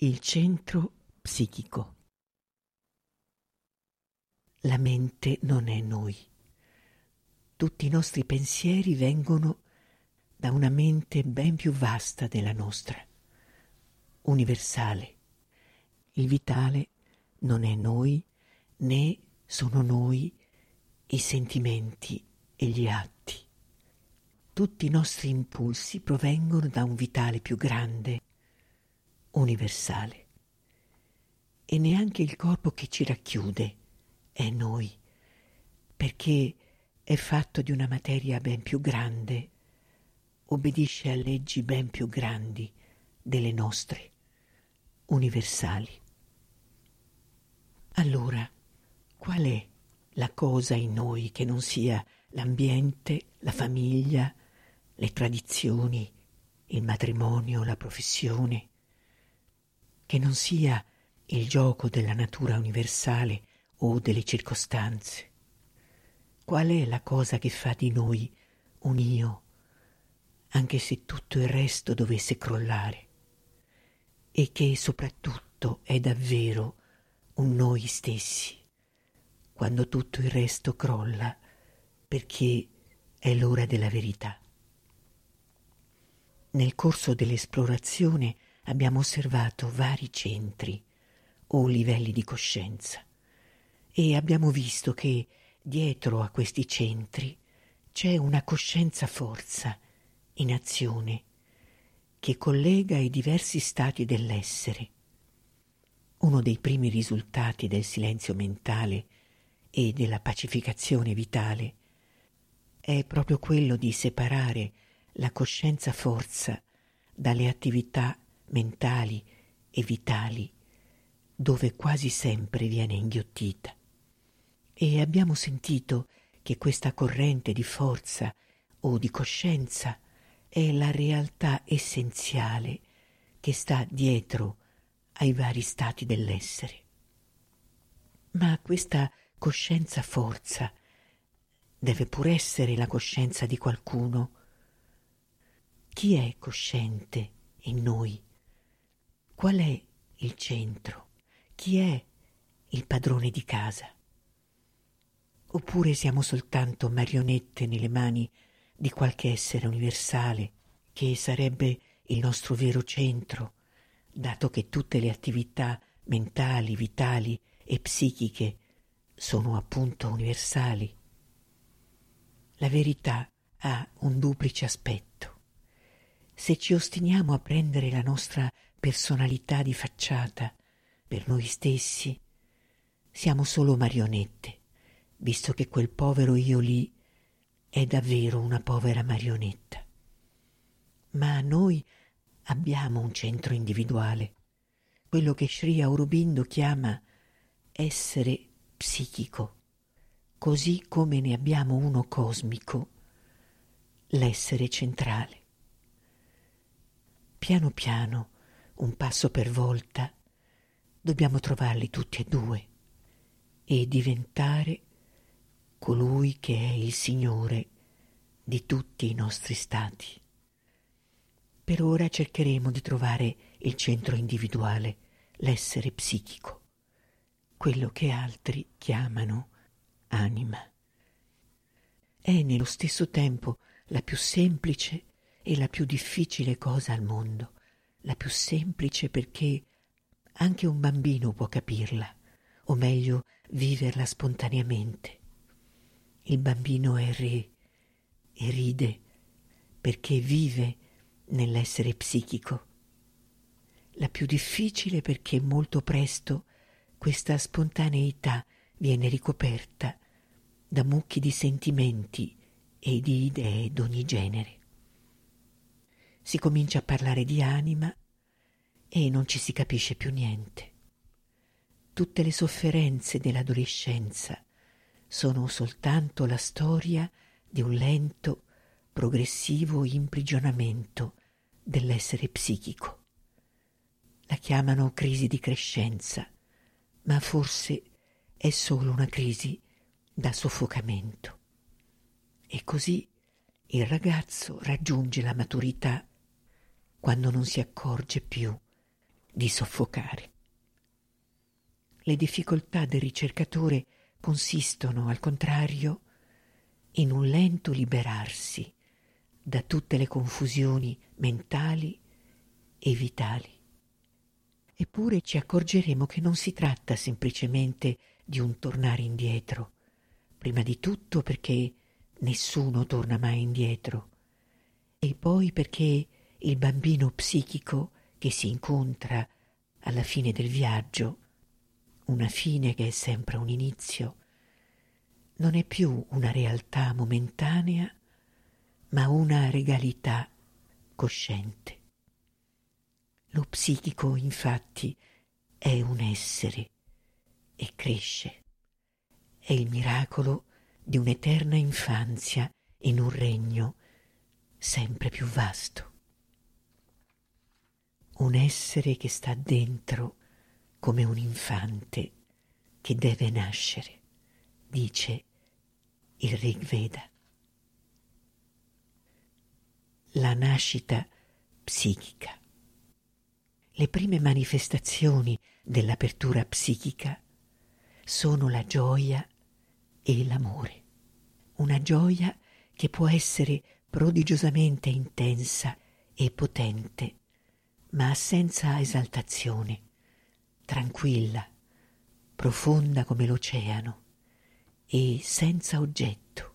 Il centro psichico. La mente non è noi. Tutti i nostri pensieri vengono da una mente ben più vasta della nostra, universale. Il vitale non è noi, né sono noi i sentimenti e gli atti. Tutti i nostri impulsi provengono da un vitale più grande, universale. E neanche il corpo che ci racchiude è noi, perché è fatto di una materia ben più grande, obbedisce a leggi ben più grandi delle nostre, universali. Allora, qual è la cosa in noi che non sia l'ambiente, la famiglia, le tradizioni, il matrimonio, la professione, che non sia il gioco della natura universale o delle circostanze. Qual è la cosa che fa di noi un io, anche se tutto il resto dovesse crollare, e che soprattutto è davvero un noi stessi, quando tutto il resto crolla, perché è l'ora della verità. Nel corso dell'esplorazione abbiamo osservato vari centri o livelli di coscienza e abbiamo visto che dietro a questi centri c'è una coscienza forza in azione che collega i diversi stati dell'essere. Uno dei primi risultati del silenzio mentale e della pacificazione vitale è proprio quello di separare la coscienza forza dalle attività mentali e vitali dove quasi sempre viene inghiottita. E abbiamo sentito che questa corrente di forza o di coscienza è la realtà essenziale che sta dietro ai vari stati dell'essere. Ma questa coscienza forza deve pur essere la coscienza di qualcuno. Chi è cosciente in noi? Qual è il centro? Chi è il padrone di casa? Oppure siamo soltanto marionette nelle mani di qualche essere universale che sarebbe il nostro vero centro, dato che tutte le attività mentali, vitali e psichiche sono appunto universali. La verità ha un duplice aspetto. Se ci ostiniamo a prendere la nostra personalità di facciata per noi stessi, siamo solo marionette, visto che quel povero io lì è davvero una povera marionetta. Ma noi abbiamo un centro individuale, quello che Sri Aurobindo chiama essere psichico, così come ne abbiamo uno cosmico, l'essere centrale. Piano piano, un passo per volta, dobbiamo trovarli tutti e due e diventare colui che è il Signore di tutti i nostri stati. Per ora cercheremo di trovare il centro individuale, l'essere psichico quello che altri chiamano anima. È nello stesso tempo la più semplice e la più difficile cosa al mondo, la più semplice perché anche un bambino può capirla, o meglio viverla spontaneamente. Il bambino è re e ride perché vive nell'essere psichico. La più difficile perché molto presto questa spontaneità viene ricoperta da mucchi di sentimenti e di idee d'ogni genere. Si comincia a parlare di anima e non ci si capisce più niente. Tutte le sofferenze dell'adolescenza sono soltanto la storia di un lento, progressivo imprigionamento dell'essere psichico. La chiamano crisi di crescenza ma forse è solo una crisi da soffocamento. E così il ragazzo raggiunge la maturità quando non si accorge più di soffocare. Le difficoltà del ricercatore consistono, al contrario, in un lento liberarsi da tutte le confusioni mentali e vitali. Eppure ci accorgeremo che non si tratta semplicemente di un tornare indietro, prima di tutto perché nessuno torna mai indietro, e poi perché il bambino psichico che si incontra alla fine del viaggio, una fine che è sempre un inizio, non è più una realtà momentanea, ma una regalità cosciente. Lo psichico, infatti, è un essere e cresce. È il miracolo di un'eterna infanzia in un regno sempre più vasto. Un essere che sta dentro come un infante che deve nascere, dice il Rig Veda. La nascita psichica. Le prime manifestazioni dell'apertura psichica sono la gioia e l'amore. Una gioia che può essere prodigiosamente intensa e potente, ma senza esaltazione, tranquilla, profonda come l'oceano e senza oggetto.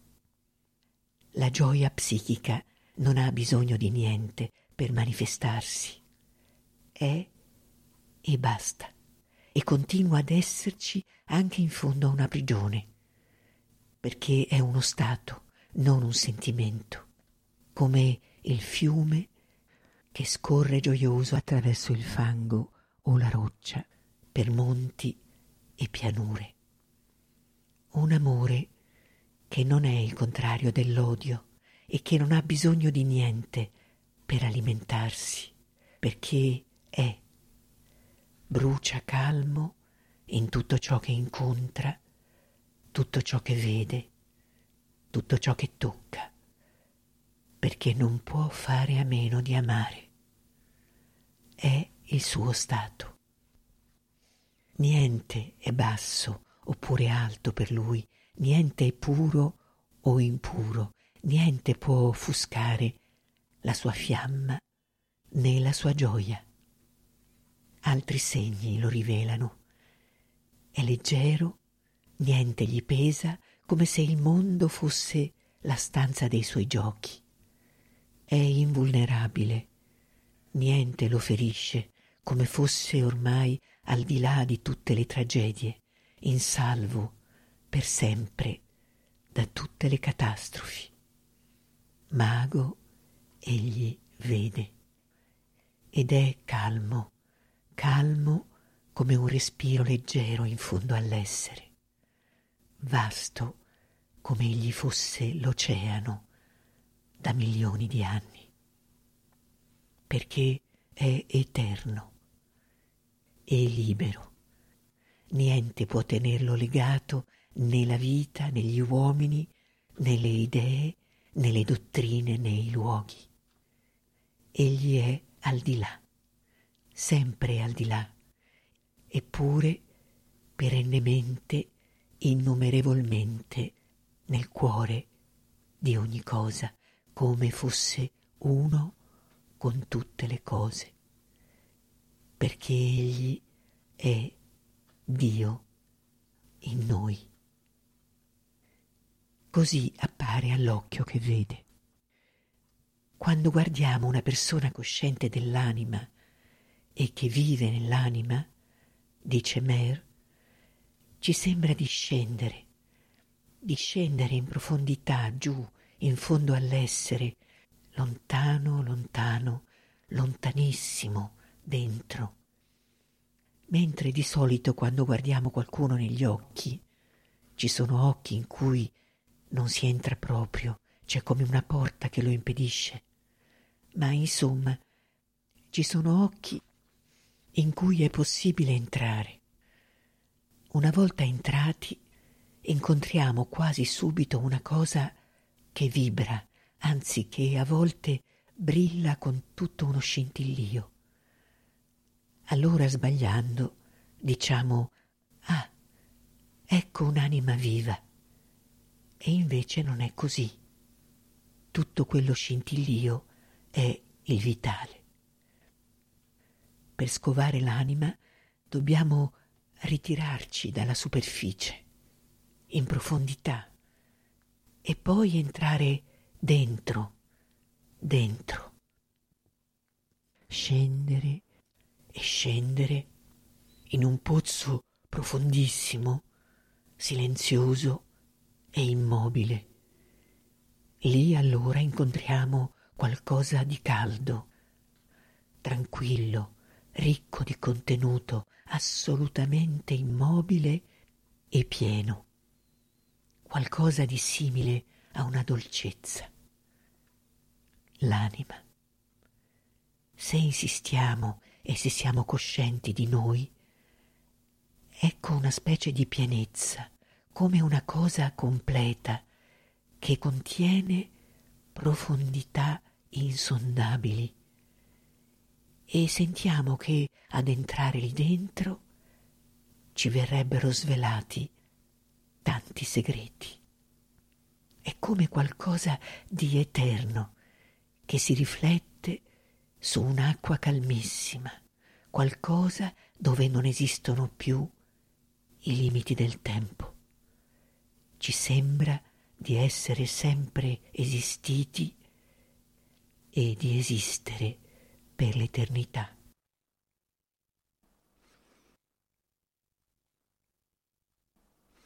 La gioia psichica non ha bisogno di niente per manifestarsi è e basta, e continua ad esserci anche in fondo a una prigione, perché è uno stato, non un sentimento, come il fiume che scorre gioioso attraverso il fango o la roccia per monti e pianure. Un amore che non è il contrario dell'odio e che non ha bisogno di niente per alimentarsi, perché è, brucia calmo in tutto ciò che incontra, tutto ciò che vede, tutto ciò che tocca, perché non può fare a meno di amare. È il suo stato. Niente è basso oppure alto per lui, niente è puro o impuro, niente può offuscare la sua fiamma né la sua gioia altri segni lo rivelano. È leggero, niente gli pesa, come se il mondo fosse la stanza dei suoi giochi. È invulnerabile, niente lo ferisce, come fosse ormai al di là di tutte le tragedie, in salvo per sempre da tutte le catastrofi. Mago egli vede ed è calmo calmo come un respiro leggero in fondo all'essere, vasto come egli fosse l'oceano da milioni di anni, perché è eterno e libero. Niente può tenerlo legato né la vita, né gli uomini, né le idee, né le dottrine, né i luoghi. Egli è al di là sempre al di là, eppure perennemente, innumerevolmente nel cuore di ogni cosa, come fosse uno con tutte le cose, perché Egli è Dio in noi. Così appare all'occhio che vede. Quando guardiamo una persona cosciente dell'anima, e che vive nell'anima, dice Mer, ci sembra di scendere, di scendere in profondità, giù, in fondo all'essere, lontano, lontano, lontanissimo, dentro. Mentre di solito quando guardiamo qualcuno negli occhi, ci sono occhi in cui non si entra proprio, c'è come una porta che lo impedisce. Ma insomma, ci sono occhi in cui è possibile entrare. Una volta entrati, incontriamo quasi subito una cosa che vibra, anzi che a volte brilla con tutto uno scintillio. allora sbagliando diciamo ah, ecco un'anima viva. E invece non è così. Tutto quello scintillio è il vitale. Per scovare l'anima dobbiamo ritirarci dalla superficie, in profondità, e poi entrare dentro, dentro. Scendere e scendere in un pozzo profondissimo, silenzioso e immobile. Lì allora incontriamo qualcosa di caldo, tranquillo, ricco di contenuto, assolutamente immobile e pieno, qualcosa di simile a una dolcezza. L'anima. Se insistiamo e se siamo coscienti di noi, ecco una specie di pienezza, come una cosa completa che contiene profondità insondabili e sentiamo che ad entrare lì dentro ci verrebbero svelati tanti segreti. È come qualcosa di eterno che si riflette su un'acqua calmissima, qualcosa dove non esistono più i limiti del tempo. Ci sembra di essere sempre esistiti e di esistere per l'eternità.